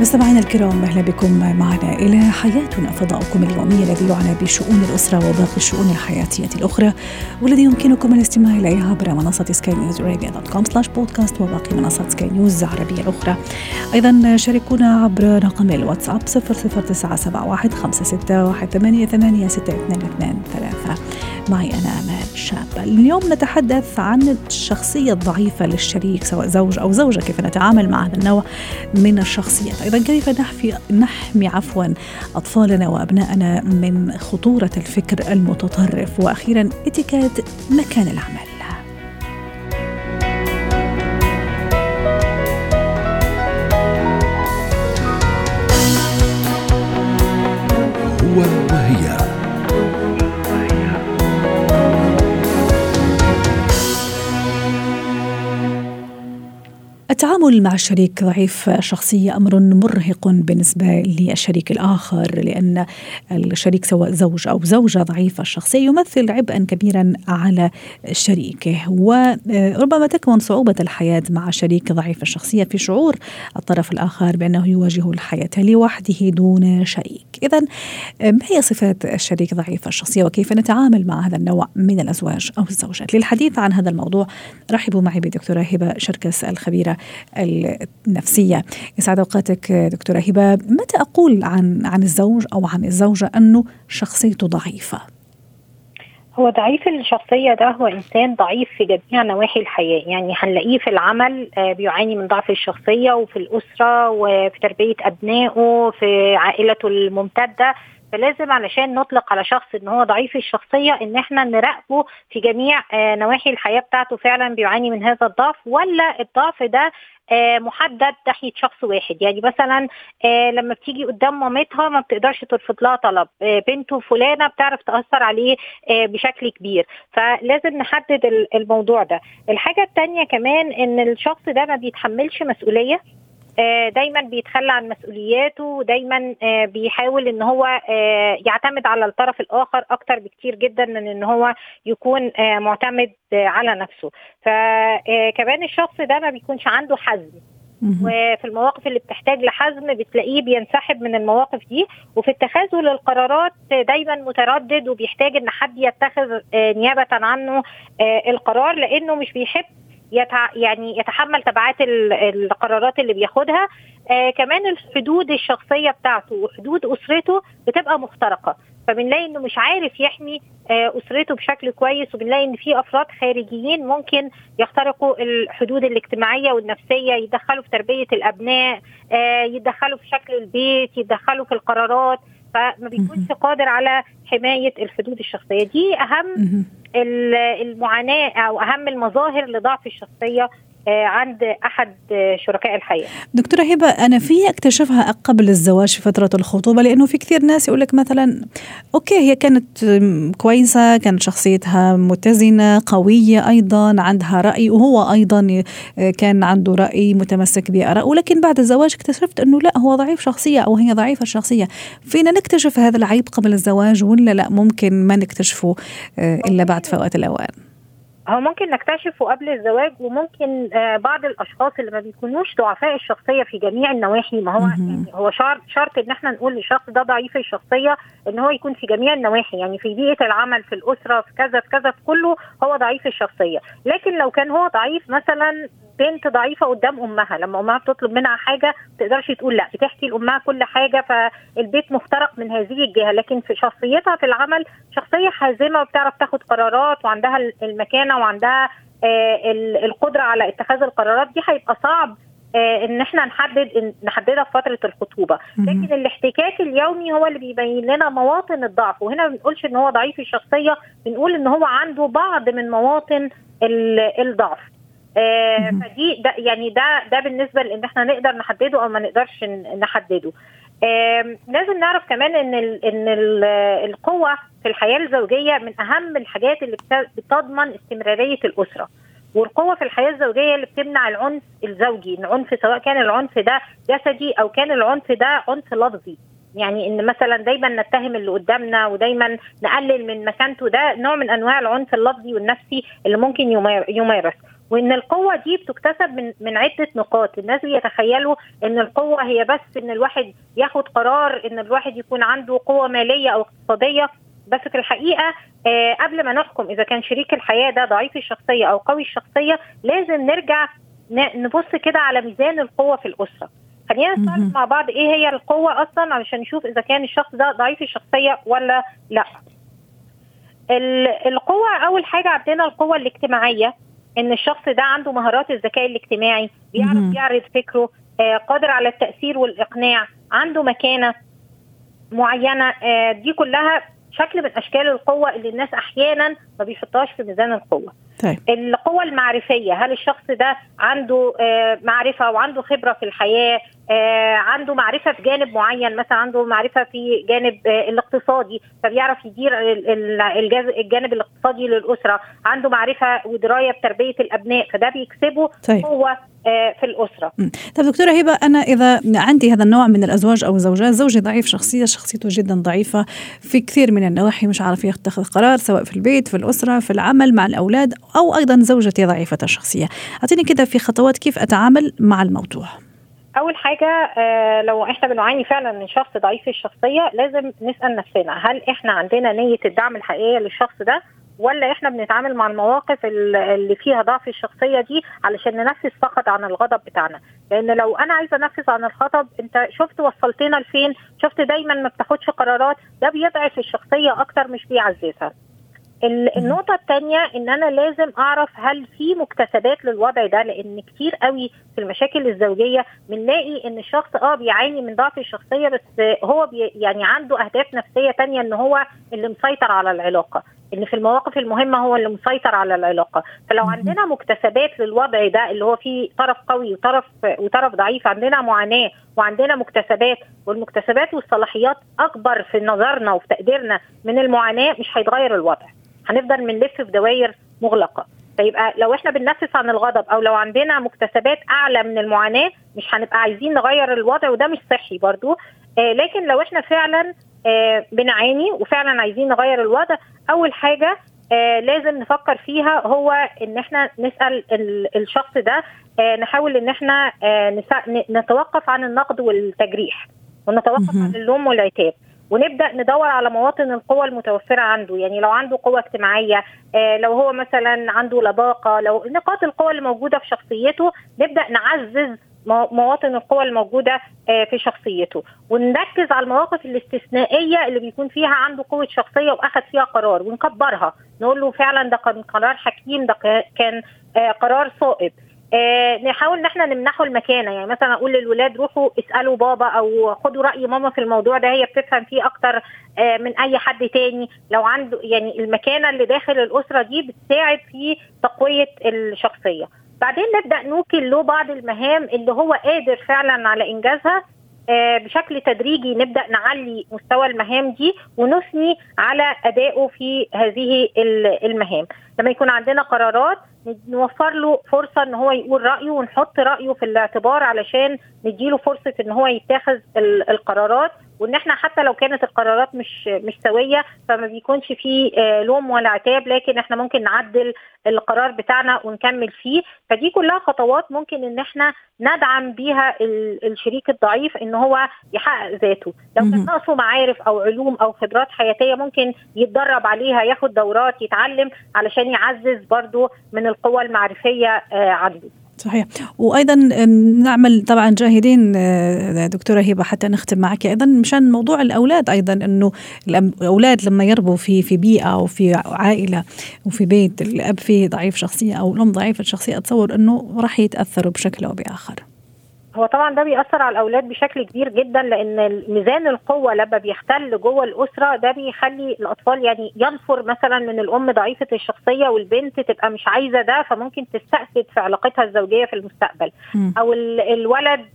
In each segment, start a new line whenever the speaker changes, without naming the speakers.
مستمعينا الكرام أهلا بكم معنا إلى حياتنا فضاؤكم اليومي الذي يعنى بشؤون الأسرة وباقي الشؤون الحياتية الأخرى والذي يمكنكم الاستماع اليه عبر منصة Sky News Arabia dot com slash podcast وباقي منصات سكاي نيوز العربية الأخرى. أيضا شاركونا عبر رقم الواتساب 00971 5618 ثلاثة معي أنا أمال شابة. اليوم نتحدث عن الشخصية الضعيفة للشريك سواء زوج أو زوجة كيف نتعامل مع هذا النوع من الشخصيات. أيضا كيف نحفي نحمي عفوا أطفالنا وأبنائنا من خطورة الفكر المتطرف وأخيرا اتكاد مكان العمل التعامل مع شريك ضعيف شخصية أمر مرهق بالنسبة للشريك الآخر لأن الشريك سواء زوج أو زوجة ضعيفة الشخصية يمثل عبئا كبيرا على شريكه. وربما تكمن صعوبة الحياة مع شريك ضعيف الشخصية في شعور الطرف الآخر بأنه يواجه الحياة لوحده دون شريك. إذا ما هي صفات الشريك ضعيف الشخصية وكيف نتعامل مع هذا النوع من الأزواج أو الزوجات؟ للحديث عن هذا الموضوع رحبوا معي بدكتورة هبة شركس الخبيرة النفسية. يسعد أوقاتك دكتورة هبة. متى أقول عن عن الزوج أو عن الزوجة أنه شخصيته ضعيفة؟
هو ضعيف الشخصية ده هو إنسان ضعيف في جميع نواحي الحياة. يعني هنلاقيه في العمل بيعاني من ضعف الشخصية وفي الأسرة وفي تربية أبنائه في عائلته الممتدة. فلازم علشان نطلق على شخص إن هو ضعيف الشخصية إن إحنا نراقبه في جميع نواحي الحياة بتاعته فعلا بيعاني من هذا الضعف ولا الضعف ده محدد ناحية شخص واحد. يعني مثلا لما بتيجي قدام مامتها ما بتقدرش ترفض لها طلب. بنته فلانة بتعرف تأثر عليه بشكل كبير. فلازم نحدد الموضوع ده. الحاجة الثانية كمان إن الشخص ده ما بيتحملش مسؤولية. دايما بيتخلى عن مسؤولياته ودايما بيحاول إن هو يعتمد على الطرف الآخر أكتر بكتير جدا من إن هو يكون معتمد على نفسه. فكمان الشخص ده ما بيكونش عنده حزم. وفي المواقف اللي بتحتاج لحزم بتلاقيه بينسحب من المواقف دي. وفي اتخاذه للقرارات دايما متردد وبيحتاج إن حد يتخذ نيابة عنه القرار لأنه مش بيحب يتع... يعني يتحمل تبعات القرارات اللي بياخدها. آه كمان الحدود الشخصية بتاعته وحدود أسرته بتبقى مخترقه فبنلاقي إنه مش عارف يحمي آه أسرته بشكل كويس وبنلاقي إن في أفراد خارجيين ممكن يخترقوا الحدود الاجتماعية والنفسية يدخلوا في تربية الأبناء آه يدخلوا في شكل البيت يدخلوا في القرارات. فما بيكونش قادر على حماية الحدود الشخصية. دي أهم المعاناة أو أهم المظاهر لضعف الشخصية عند أحد شركاء الحياة.
دكتورة هبة أنا في اكتشفها قبل الزواج في فترة الخطوبة لأنه في كثير ناس يقول لك مثلا أوكي هي كانت كويسة كانت شخصيتها متزنة قوية أيضا عندها رأي وهو أيضا كان عنده رأي متمسك بآراء. ولكن بعد الزواج اكتشفت إنه لا هو ضعيف شخصية أو هي ضعيفة الشخصية. فينا نكتشف هذا العيب قبل الزواج ولا لا؟ ممكن ما نكتشفه إلا بعد فوات الأوان.
هو ممكن نكتشفه قبل الزواج وممكن آه بعض الأشخاص اللي ما بيكونوش ضعفاء الشخصية في جميع النواحي ما هو يعني هو شرط شرط إن إحنا نقول للشخص ده ضعيف الشخصية إن هو يكون في جميع النواحي يعني في بيئة العمل في الأسرة في كذا في كذا في كله هو ضعيف الشخصية. لكن لو كان هو ضعيف مثلا بنت ضعيفة قدام أمها لما أمها بتطلب منها حاجة ما تقدرش تقول لأ بتحكي لأمها كل حاجة فالبيت مخترق من هذه الجهة لكن في شخصيتها في العمل شخصية حازمة وبتعرف تاخد قرارات وعندها المكانة وعندها آه القدرة على اتخاذ القرارات دي هيبقى صعب آه إن إحنا نحدد نحددها في فترة الخطوبة. لكن الاحتكاك اليومي هو اللي بيبين لنا مواطن الضعف وهنا ما بنقولش إن هو ضعيف الشخصية بنقول إن هو عنده بعض من مواطن الضعف. فدي ده يعني ده ده بالنسبة لإن إحنا نقدر نحدده أو ما نقدرش نحدده. آه لازم نعرف كمان إن ال إن ال القوة في الحياة الزوجية من أهم الحاجات اللي بتضمن استمرارية الأسرة. والقوة في الحياة الزوجية اللي بتمنع العنف الزوجي العنف سواء كان العنف ده جسدي أو كان العنف ده عنف لفظي. يعني إن مثلا دايما نتهم اللي قدامنا ودايما نقلل من مكانته ده نوع من أنواع العنف اللفظي والنفسي اللي ممكن يمارس. وإن القوة دي بتكتسب من من عدة نقاط. الناس بيتخيلوا إن القوة هي بس إن الواحد ياخد قرار إن الواحد يكون عنده قوة مالية أو اقتصادية. بس في الحقيقة آه قبل ما نحكم إذا كان شريك الحياة ده ضعيف الشخصية أو قوي الشخصية لازم نرجع نبص كده على ميزان القوة في الأسرة. خلينا نتعرف مع بعض إيه هي القوة أصلا علشان نشوف إذا كان الشخص ده ضعيف الشخصية ولا لأ. القوة أول حاجة عندنا القوة الاجتماعية. إن الشخص ده عنده مهارات الذكاء الاجتماعي بيعرف يعرض فكره آه قادر على التأثير والإقناع عنده مكانة معينة آه دي كلها شكل من أشكال القوة اللي الناس أحيانا ما بيحطهاش في ميزان القوة طيب. القوة المعرفية هل الشخص ده عنده آه معرفة وعنده خبرة في الحياة عنده معرفة في جانب معين مثلا عنده معرفة في جانب آه الاقتصادي فبيعرف يدير الجانب الاقتصادي للأسرة. عنده معرفة ودراية بتربية الأبناء فده بيكسبه طيب. قوة في الأسرة.
طيب دكتورة هبة أنا إذا عندي هذا النوع من الأزواج أو الزوجات زوجي ضعيف شخصية شخصيته جدا ضعيفة في كثير من النواحي مش عارف يتخذ قرار سواء في البيت في الأسرة في العمل مع الأولاد أو أيضا زوجتي ضعيفة الشخصية أعطيني كده في خطوات كيف أتعامل مع الموضوع.
أول حاجة آه لو إحنا بنعاني فعلا من شخص ضعيف الشخصية لازم نسأل نفسنا هل إحنا عندنا نية الدعم الحقيقية للشخص ده ولا إحنا بنتعامل مع المواقف اللي فيها ضعف الشخصية دي علشان ننفذ فقط عن الغضب بتاعنا؟ لأن لو أنا عايزة أنفذ عن الغضب أنت شفت وصلتنا لفين؟ شفت دايما ما بتاخدش قرارات ده بيضعف الشخصية أكتر مش بيعززها. النقطة الثانية إن أنا لازم أعرف هل في مكتسبات للوضع ده لأن كتير قوي في المشاكل الزوجية بنلاقي إن الشخص آه بيعاني من ضعف الشخصية بس هو بي يعني عنده أهداف نفسية تانية إن هو اللي مسيطر على العلاقة إن في المواقف المهمة هو اللي مسيطر على العلاقة. فلو عندنا مكتسبات للوضع ده اللي هو فيه طرف قوي وطرف وطرف ضعيف عندنا معاناة وعندنا مكتسبات والمكتسبات والصلاحيات أكبر في نظرنا وفي تقديرنا من المعاناة مش هيتغير الوضع. هنفضل بنلف في دوائر مغلقة. فيبقى لو إحنا بننفس عن الغضب أو لو عندنا مكتسبات أعلى من المعاناة مش هنبقى عايزين نغير الوضع وده مش صحي برضو. آه لكن لو إحنا فعلا آه بنعاني وفعلا عايزين نغير الوضع أول حاجة آه لازم نفكر فيها هو إن إحنا نسأل الشخص ده آه نحاول إن إحنا آه نتوقف عن النقد والتجريح ونتوقف عن اللوم والعتاب. ونبدأ ندور على مواطن القوة المتوفرة عنده. يعني لو عنده قوة اجتماعية آه لو هو مثلا عنده لباقة لو نقاط القوة اللي موجودة في شخصيته نبدأ نعزز مواطن القوى الموجودة في شخصيته. ونركز على المواقف الاستثنائية اللي بيكون فيها عنده قوة شخصية وأخذ فيها قرار ونكبرها. نقول له فعلا ده كان قرار حكيم ده كان قرار صائب. آه نحاول ان إحنا نمنحه المكانة. يعني مثلا أقول للولاد روحوا اسألوا بابا أو خدوا رأي ماما في الموضوع ده هي بتفهم فيه أكتر آه من اي حد تاني. لو عنده يعني المكانة اللي داخل الأسرة دي بتساعد في تقوية الشخصية. بعدين نبدأ نوكل له بعض المهام اللي هو قادر فعلا على إنجازها آه بشكل تدريجي نبدأ نعلي مستوى المهام دي ونثني على أدائه في هذه المهام. لما يكون عندنا قرارات نوفر له فرصة إن هو يقول رأيه ونحط رأيه في الاعتبار علشان نديله فرصة إن هو يتخذ القرارات. وإن إحنا حتى لو كانت القرارات مش مش سوية فما بيكونش فيه لوم ولا عتاب لكن إحنا ممكن نعدل القرار بتاعنا ونكمل فيه. فدي كلها خطوات ممكن إن إحنا ندعم بيها الشريك الضعيف إن هو يحقق ذاته. لو كان ناقصه معارف أو علوم أو خبرات حياتية ممكن يتدرب عليها ياخد دورات يتعلم علشان يعزز برضو من القوة المعرفية عنده.
صحيح. وأيضا نعمل طبعا جاهدين دكتورة هبة حتى نختم معك. أيضا مشان موضوع الأولاد أيضا إنه الأولاد لما يربوا في في بيئة أو في عائلة وفي بيت الأب فيه ضعيف شخصية أو الأم ضعيفة الشخصيه أتصور إنه راح يتأثروا بشكل أو بآخر.
هو طبعا ده بيأثر على الأولاد بشكل كبير جدا لأن ميزان القوة لما بيختل جوه الأسرة ده بيخلي الأطفال يعني ينفر مثلا من الأم ضعيفة الشخصية والبنت تبقى مش عايزة ده فممكن تستأسد في علاقتها الزوجية في المستقبل م. أو الولد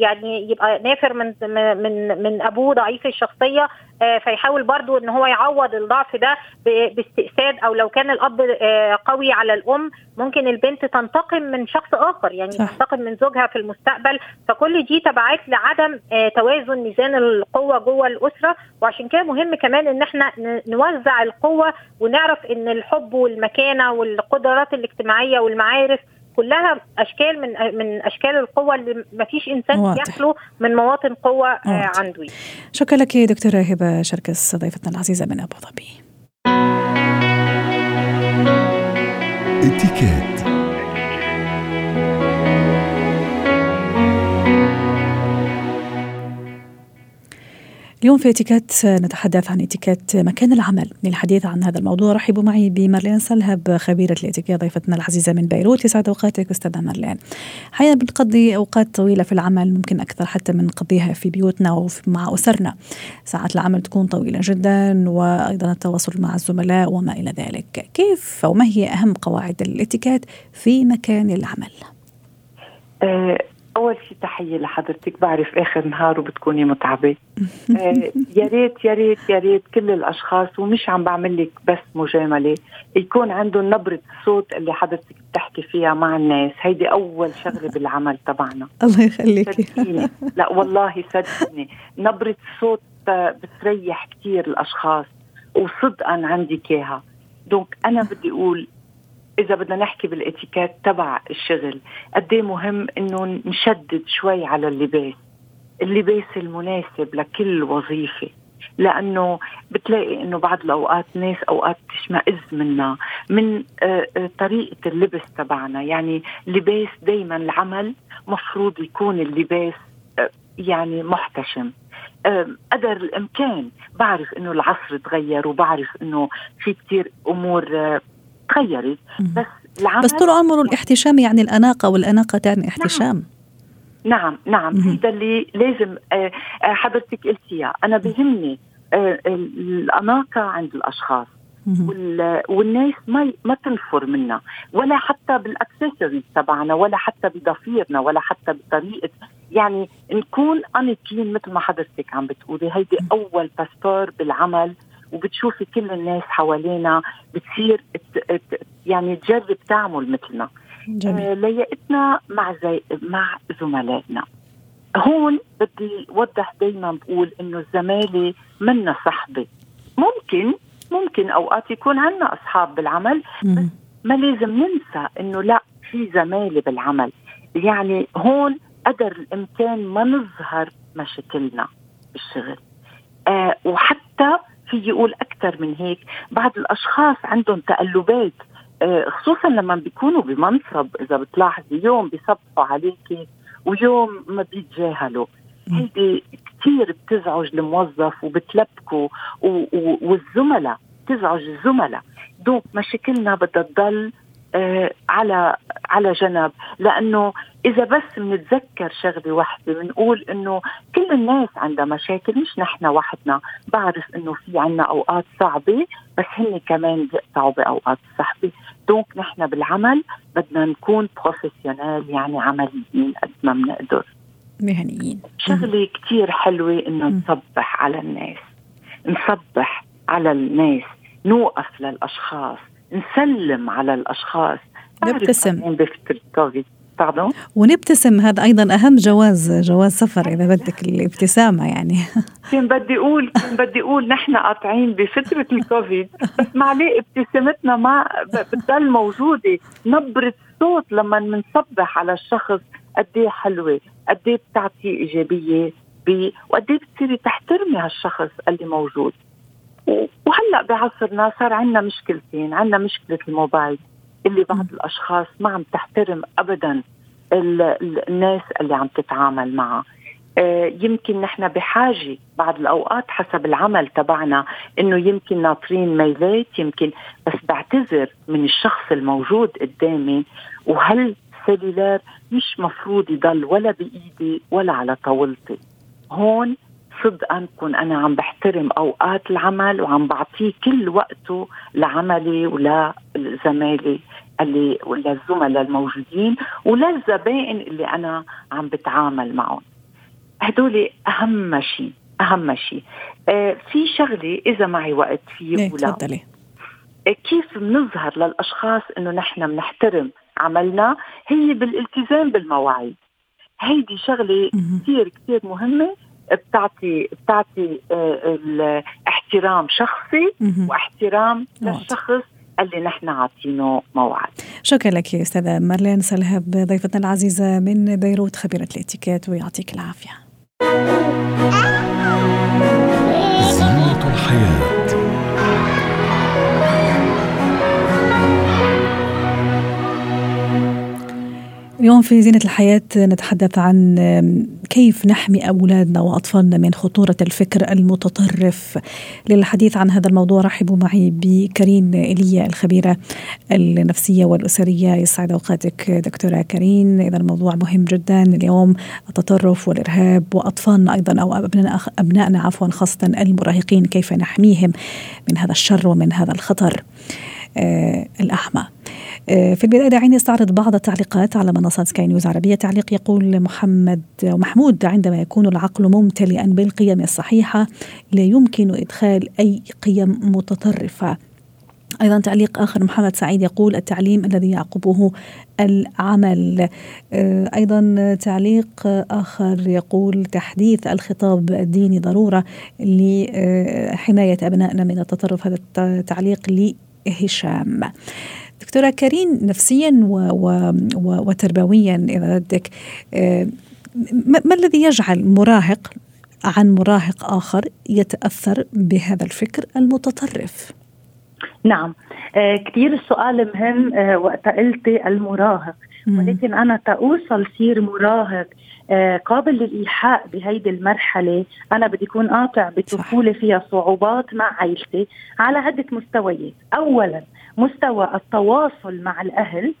يعني يبقى نافر من من من أبوه ضعيف الشخصية فيحاول برضو إن هو يعوض الضعف ده باستئساد أو لو كان الأب آه، قوي على الأم ممكن البنت تنتقم من شخص آخر يعني صح. تنتقم من زوجها في المستقبل فكل دي تبعات لعدم توازن ميزان القوة جوه الأسرة وعشان كده مهم كمان إن إحنا نوزع القوة ونعرف إن الحب والمكانة والقدرات الاجتماعية والمعارف كلها أشكال من من أشكال القوة اللي ما فيش إنسان يخلو من مواطن قوة آه، عنده
شكرا لك دكتورة هبة شركس ضيفتنا العزيزة من أبو ظبي. اتكات. اليوم في اتيكات نتحدث عن اتيكات مكان العمل للحديث عن هذا الموضوع. رحبوا معي بمارلين سلهب خبيرة الاتيكيت ضيفتنا العزيزة من بيروت. يسعد أوقاتك أستاذة مارلين. أحيانا بنقضي أوقات طويلة في العمل ممكن أكثر حتى من نقضيها في بيوتنا ومع أسرنا. ساعات العمل تكون طويلة جدا وأيضا التواصل مع الزملاء وما إلى ذلك. كيف وما هي أهم قواعد الاتيكيت في مكان العمل؟
أول شيء تحية لحضرتك بعرف آخر نهار وبتكوني متعبة. آه يا ريت يا ريت يا ريت كل الأشخاص ومش عم بعمل لك بس مجاملة يكون عندهم نبرة الصوت اللي حضرتك بتحكي فيها مع الناس. هيدي أول شغلة بالعمل تبعنا.
الله يخليكي
لا والله صدقيني نبرة الصوت بتريح كثير الأشخاص وصدقا عندك إياها. دونك أنا بدي أقول إذا بدنا نحكي بالاتيكيت تبع الشغل قد إيه مهم إنه نشدد شوي على اللباس؟ اللباس المناسب لكل وظيفة لأنه بتلاقي إنه بعض الأوقات ناس أوقات تشمئز منا من آه، آه، طريقة اللبس تبعنا. يعني لباس دائما العمل مفروض يكون اللباس آه، يعني محتشم. قدر الإمكان بعرف إنه العصر تغير وبعرف إنه في كثير أمور تغيرت
بس العمل بس طول عمره الاحتشام يعني الأناقة والأناقة تعني احتشام.
نعم نعم. هذا اللي لازم آه، آه، حضرتك قلتيها أنا بهمني آه، الأناقة عند الأشخاص. والناس ما ما تنفر منا ولا حتى بالأكسسوارز تبعنا ولا حتى بضفيرنا ولا حتى بطريقة. يعني نكون أنيقين مثل ما حضرتك عم بتقولي. هيدي أول باسبور بالعمل. وبتشوفي كل الناس حوالينا بتصير يعني تجرب تعمل مثلنا. جميل. آه ليقتنا مع زي مع زملائنا. هون بدي وضح دائما بقول إنه الزمالة منا صحبه ممكن ممكن أوقات يكون عندنا أصحاب بالعمل بس ما لازم ننسى إنه لا في زمالة بالعمل. يعني هون قدر الإمكان ما نظهر مشاكلنا بالشغل. آه وحتى في يقول أكثر من هيك. بعض الأشخاص عندهم تقلبات آه، خصوصا لما بيكونوا بمنصب إذا بتلاحظي يوم بيصبحوا عليكي ويوم ما بيتجاهلوا. هيدي كثير بتزعج الموظف وبتلبكه والزملاء بتزعج الزملاء. دوك مشاكلنا بدها تضل على على جنب. لأنه إذا بس بنتذكر شغلة واحدة بنقول إنه كل الناس عندها مشاكل مش نحن وحدنا. بعرف إنه في عنا أوقات صعبة بس هن كمان بيقطعوا باوقات صعبة. donc نحن بالعمل بدنا نكون professionnels يعني عمليين قد ما بنقدر.
مهنيين.
شغلة كثير حلوة إنه نصبح على الناس. نصبح على الناس. نوقف للأشخاص. نسلم على الأشخاص.
نبتسم.
بفتره كوفيد pardon
ونبتسم هذا أيضا أهم جواز جواز سفر إذا بدك الابتسامة يعني.
كان بدي أقول؟ كان بدي أقول؟ نحن قاطعين بفتره الكوفيد. بس معليه ابتسامتنا ما بتضل موجودة؟ نبرة الصوت لما بنصبح على الشخص قد إيه حلوة قد إيه بتعطي إيجابية وقد إيه بتصيري تحترمي هالشخص اللي موجود. وهلا بعصرنا صار عندنا مشكلتين عندنا مشكلة الموبايل اللي بعض الأشخاص ما عم تحترم ابدا الناس اللي عم تتعامل معها. آه، يمكن نحن بحاجة بعض الأوقات حسب العمل تبعنا إنه يمكن ناطرين ميلات يمكن بس بعتذر من الشخص الموجود قدامي وهل السلولار مش مفروض يضل ولا بإيدي ولا على طاولتي. هون صدقا كون أنا عم بحترم أوقات العمل وعم بعطيه كل وقته لعملي ولزمالي اللي وللزملاء الموجودين وللزبائن اللي أنا عم بتعامل معهم. هدول أهم شيء أهم شيء آه في شغلة إذا معي وقت فيه
ولا. تفضلي.
آه كيف بنظهر للأشخاص إنه نحن بنحترم عملنا؟ هي بالالتزام بالمواعيد. هيدي شغلة كثير كثير مهمة. بتعطي بتعطي آه احترام شخصي واحترام للشخص اللي نحن عاطينه موعد.
شكرا لك يا أستاذة مارلين سلهب ضيفتنا العزيزة من بيروت خبيرة الإتيكيت ويعطيك
العافية.
اليوم في زينة الحياة نتحدث عن كيف نحمي أولادنا وأطفالنا من خطورة الفكر المتطرف. للحديث عن هذا الموضوع رحبوا معي بكريم إيليا الخبيرة النفسية والأسرية. يسعد أوقاتك دكتورة كريم. إذا الموضوع مهم جدا اليوم التطرف والإرهاب وأطفالنا أيضا أو أبنائنا, عفوا خاصة المراهقين كيف نحميهم من هذا الشر ومن هذا الخطر. آه الأعمى آه، في البداية دعيني أستعرض بعض التعليقات على منصات سكاي نيوز عربية. تعليق يقول محمد ومحمود عندما يكون العقل ممتلئا بالقيم الصحيحة لا يمكن إدخال أي قيم متطرفة. أيضا تعليق آخر محمد سعيد يقول التعليم الذي يعقبه العمل. آه، أيضا تعليق آخر يقول تحديث الخطاب الديني ضرورة لحماية أبنائنا من التطرف. هذا التعليق لهشام دكتورة كريم نفسيا و و و وتربويا إذا بدك آه، ما الذي يجعل مراهق عن مراهق آخر يتأثر بهذا الفكر المتطرف؟
نعم. كثير السؤال مهم آه وقت قلت المراهق. ولكن أنا تأوصل صير مراهق آه قابل للإيحاء بهيدي المرحلة. أنا بدي أكون قاطع بطفولة فيها صعوبات مع عائلتي على عدة مستويات. أولا مستوى التواصل مع الأهل.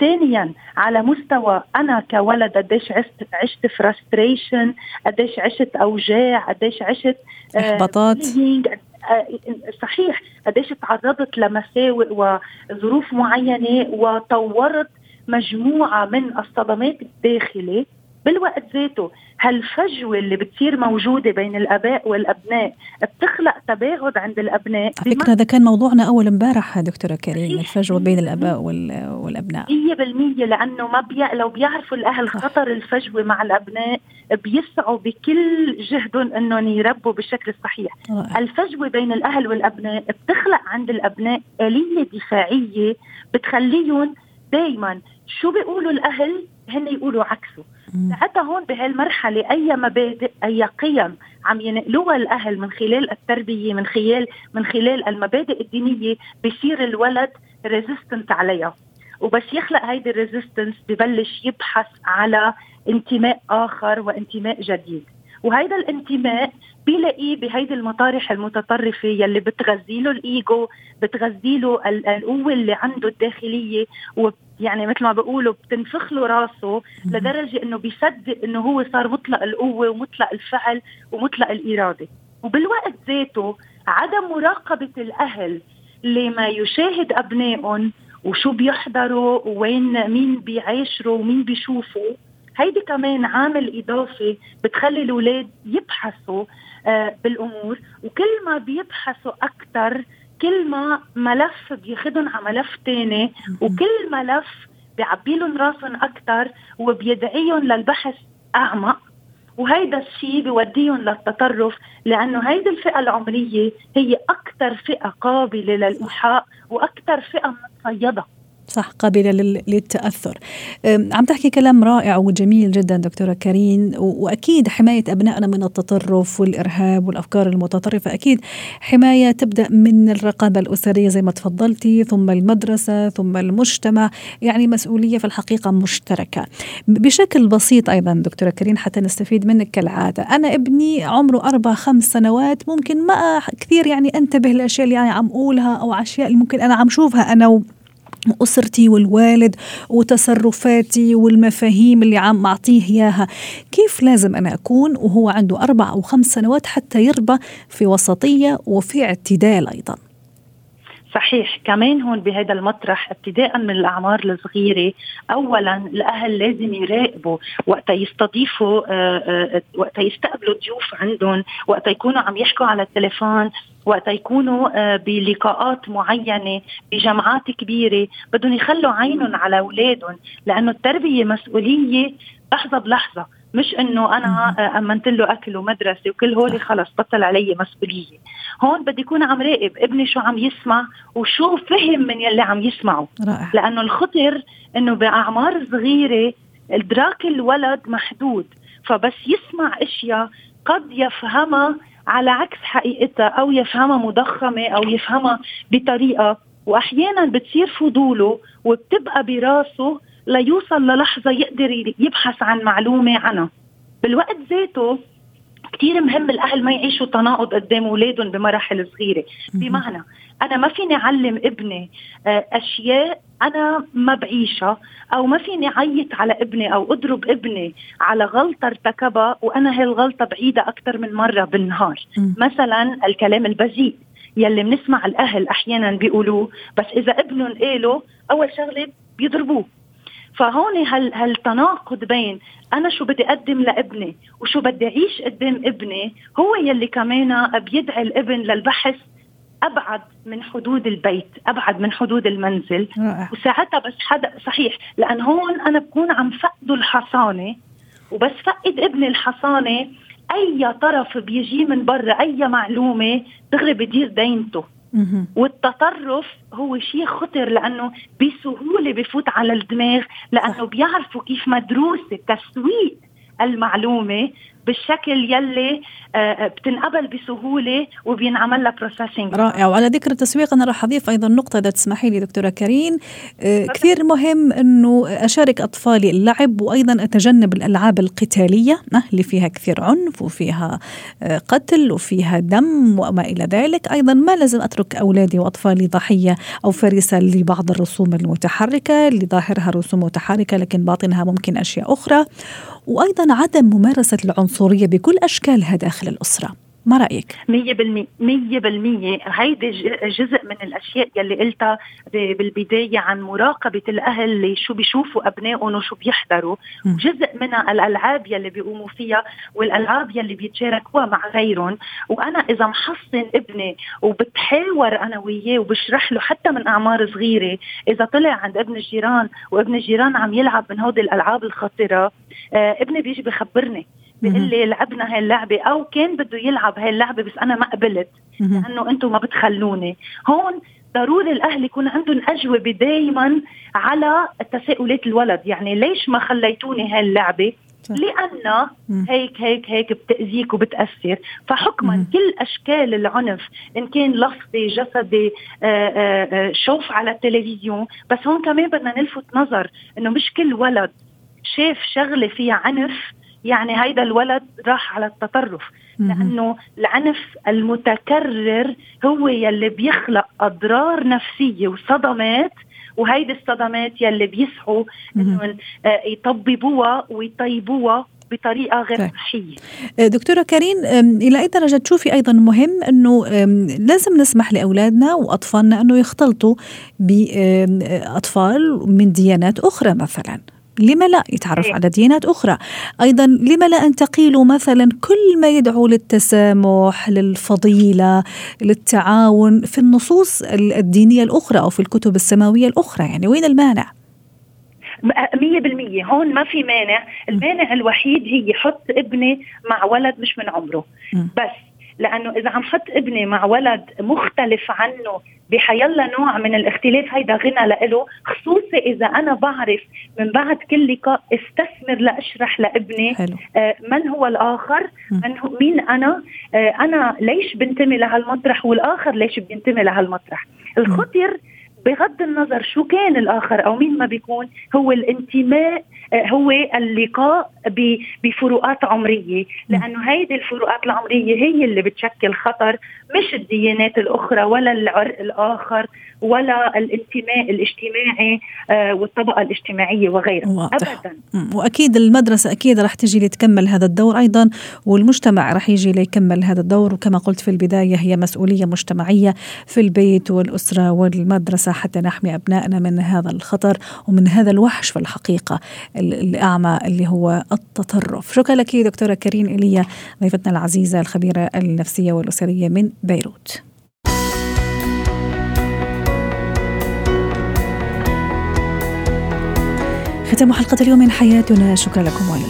ثانيا على مستوى أنا كولد قديش عشت عشت frustration قديش عشت أوجاع قديش عشت
آه، إحباطات.
آه، صحيح قديش تعرضت لمساوئ وظروف معينة وطورت مجموعة من الصدمات الداخليه بالوقت ذاته هالفجوة اللي بتصير موجودة بين الآباء والأبناء بتخلق تباعد عند الأبناء؟
فكرة هذا كان موضوعنا أول امبارح دكتورة كريم الفجوة بين الآباء والأبناء.
100% لأنه ما بي... لو بيعرفوا الأهل خطر الفجوة مع الأبناء بيسعوا بكل جهدهم أنهم يربوا بالشكل الصحيح رأي. الفجوة بين الأهل والأبناء بتخلق عند الأبناء آلية دفاعية بتخليهم دايما شو بيقولوا الأهل؟ هن يقولوا عكسه. ساعتها هون بهالمرحلة أي مبادئ أي قيم عم ينقلوها الأهل من خلال التربية من خلال من خلال المبادئ الدينية بصير الولد resistant عليها. وبس يخلق هيدي ال resistance ببلش يبحث على انتماء آخر وانتماء جديد. وهيدا الانتماء بيلاقيه بهيدي المطارح المتطرفة يلي بتغذي له الإيجو بتغذي له القوة اللي عنده الداخلية يعني مثل ما بقولوا بتنفخ له راسه لدرجة إنه بيصدق إنه هو صار مطلق القوة ومطلق الفعل ومطلق الإرادة. وبالوقت ذاته عدم مراقبة الأهل لما يشاهد أبنائهم وشو بيحضروا وين مين بيعاشروا ومين بيشوفوا. هيدي كمان عامل إضافي بتخلي الأولاد يبحثوا آه بالأمور. وكل ما بيبحثوا أكثر كل ما ملف بياخذهم على ملف تاني. وكل ملف بيعبي لهم راسهم أكثر وبيدعيهم للبحث أعمق. وهيدا الشيء بيوديهم للتطرف لأنه هيدي الفئة العمرية هي أكثر فئة قابلة للايحاء وأكثر فئة متصيدة.
صح قابلة للتأثر. عم تحكي كلام رائع وجميل جدا دكتورة كريم وأكيد حماية أبنائنا من التطرف والإرهاب والأفكار المتطرفة. أكيد حماية تبدأ من الرقابة الأسرية زي ما تفضلتي ثم المدرسة ثم المجتمع يعني مسؤولية في الحقيقة مشتركة. بشكل بسيط أيضا دكتورة كريم حتى نستفيد منك كالعادة. أنا ابني عمره أربع خمس سنوات ممكن ما كثير يعني أنتبه للأشياء اللي يعني عم أقولها أو أشياء اللي ممكن أنا عم شوفها أنا أسرتي والوالد وتصرفاتي والمفاهيم اللي عم أعطيه إياها. كيف لازم أنا أكون وهو عنده أربع أو خمس سنوات حتى يربى في وسطية وفي اعتدال أيضا؟
صحيح. كمان هون بهذا المطرح ابتداء من الأعمار الصغيرة اولا الأهل لازم يراقبوا وقت يستضيفوا آه، آه، وقت يستقبلوا ضيوف عندهم وقت يكونوا عم يحكوا على التليفون. وقت يكونوا آه، بلقاءات معينة بجمعات كبيرة. بدهم يخلوا عينهم على أولادهم لأنه التربية مسؤولية لحظة بلحظة. مش إنه أنا أمنت له أكل ومدرسة وكل هول خلص بطل علي مسؤولية. هون بدي يكون عم راقب ابني شو عم يسمع وشو فهم من يلي عم يسمعه. رائع. لأنه الخطر إنه بأعمار صغيرة ادراك الولد محدود فبس يسمع أشياء قد يفهمها على عكس حقيقتها أو يفهمها مضخمة أو يفهمها بطريقة. وأحيانا بتصير فضوله وبتبقى براسه ليوصل للحظة يقدر يبحث عن معلومة عنها. بالوقت ذاته كثير مهم الأهل ما يعيشوا تناقض قدام أولادهم بمراحل صغيرة. بمعنى أنا ما فيني أعلم ابني آه، أشياء أنا ما بعيشها أو ما فيني عيط على ابني أو أضرب ابني على غلطة ارتكبها وأنا هالغلطه بعيدة أكثر من مرة بالنهار. مثلا الكلام البذيء يلي بنسمع الأهل أحيانا بيقولوه بس إذا ابنهم قاله أول شغلة بيضربوه. فهون هال هالتناقض بين أنا شو بدي أقدم لابني وشو بدي أعيش قدام ابني هو يلي كمان بيدعي الابن للبحث أبعد من حدود البيت أبعد من حدود المنزل. رائع. وساعتها بس حدا صحيح لأن هون أنا بكون عم فقده الحصانة وبس فقد ابني الحصانة أي طرف بيجي من برا أي معلومة دغري بدير دينته. والتطرف هو شيء خطر لأنه بسهولة بفوت على الدماغ لأنه بيعرفوا كيف مدروسة تسويق المعلومة بالشكل يلي آه، آه، بتنقبل بسهولة وبينعمل لها بروسيسنج
رائع. وعلى ذكر التسويق أنا راح أضيف أيضا نقطة إذا تسمحي لي دكتورة كريم. آه، كثير مهم إنه أشارك أطفالي اللعب وأيضا أتجنب الألعاب القتالية اللي فيها كثير عنف وفيها قتل وفيها دم وما إلى ذلك. أيضا ما لازم أترك أولادي وأطفالي ضحية أو فريسة لبعض الرسوم المتحركة اللي ظاهرها رسوم متحركة لكن باطنها ممكن أشياء أخرى. وأيضا عدم ممارسة العنصرية بكل أشكالها داخل الأسرة. ما رأيك؟
100% 100% هيدي جزء من الأشياء يلي قلتها بالبداية عن مراقبة الأهل شو بيشوفوا أبنائهم وشو بيحضروا. جزء منها الألعاب يلي بيقوموا فيها والألعاب يلي بيتشاركوها مع غيرهم. وأنا إذا محصن ابني وبتحاور أنا وياه وبشرح له حتى من أعمار صغيرة إذا طلع عند ابن الجيران وابن الجيران عم يلعب من هودي الألعاب الخطره آه ابني بيجي بخبرني. بيقول لي لعبنا هاي اللعبة أو كان بده يلعب هاي اللعبة بس أنا ما قبلت لأنه أنتم ما بتخلوني. هون ضروري الأهل يكون عندهم أجوبة دائما على تساؤلات الولد. يعني ليش ما خليتوني هاي اللعبة؟ لأن هيك هيك هيك بتأذيك وبتأثر. فحكما كل أشكال العنف إن كان لفظي جسدي آآ آه، آآ آه، آه، شوف على التلفزيون. بس هون كمان بدنا نلفت نظر إنه مش كل ولد شاف شغلة فيها عنف يعني هيدا الولد راح على التطرف لأنه العنف المتكرر هو يلي بيخلق أضرار نفسية وصدمات وهيدي الصدمات يلي بيسعوا انه آه، يطببوها ويطيبوها بطريقة غير طيب. صحية.
آه، دكتورة كارين إلى أي درجة تشوفي أيضا مهم أنه لازم نسمح لأولادنا وأطفالنا أنه يختلطوا بأطفال من ديانات أخرى مثلاً؟ لما لا؟ يتعرف. على ديانات أخرى. أيضا لما لا أن تقيلوا مثلا كل ما يدعو للتسامح للفضيلة للتعاون في النصوص الدينية الأخرى أو في الكتب السماوية الأخرى يعني وين المانع؟
مية بالمية. هون ما في مانع. المانع الوحيد هي يحط ابني مع ولد مش من عمره. بس لأنه إذا عم حط ابني مع ولد مختلف عنه بحيلا نوع من الاختلاف هيدا غنى لإله خصوصي إذا أنا بعرف من بعد كل لقاء استثمر لأشرح لابني حلو. آه من هو الآخر من هو مين أنا آه أنا ليش بنتمي لهالمطرح والآخر ليش بينتمي لهالمطرح؟ الخطر بغض النظر شو كان الآخر أو مين ما بيكون هو الانتماء آه، هو اللقاء بفروقات عمرية. لأنه هيدي الفروقات العمرية هي اللي بتشكل خطر مش الديانات الأخرى ولا العرق الآخر. ولا الانتماء الاجتماعي آه، والطبقة الاجتماعية وغيرها. واضح. ابدا.
وأكيد المدرسة أكيد رح تجي لتكمل هذا الدور أيضا والمجتمع رح يجي ليكمل هذا الدور. وكما قلت في البداية هي مسؤولية مجتمعية في البيت والأسرة والمدرسة حتى نحمي أبنائنا من هذا الخطر ومن هذا الوحش في الحقيقة الأعمى اللي هو التطرف. شكرا لك دكتورة كريم إيليا ضيفتنا العزيزة الخبيرة النفسية والأسرية من بيروت. ختام حلقة اليوم من حياتنا. شكرا لكم والى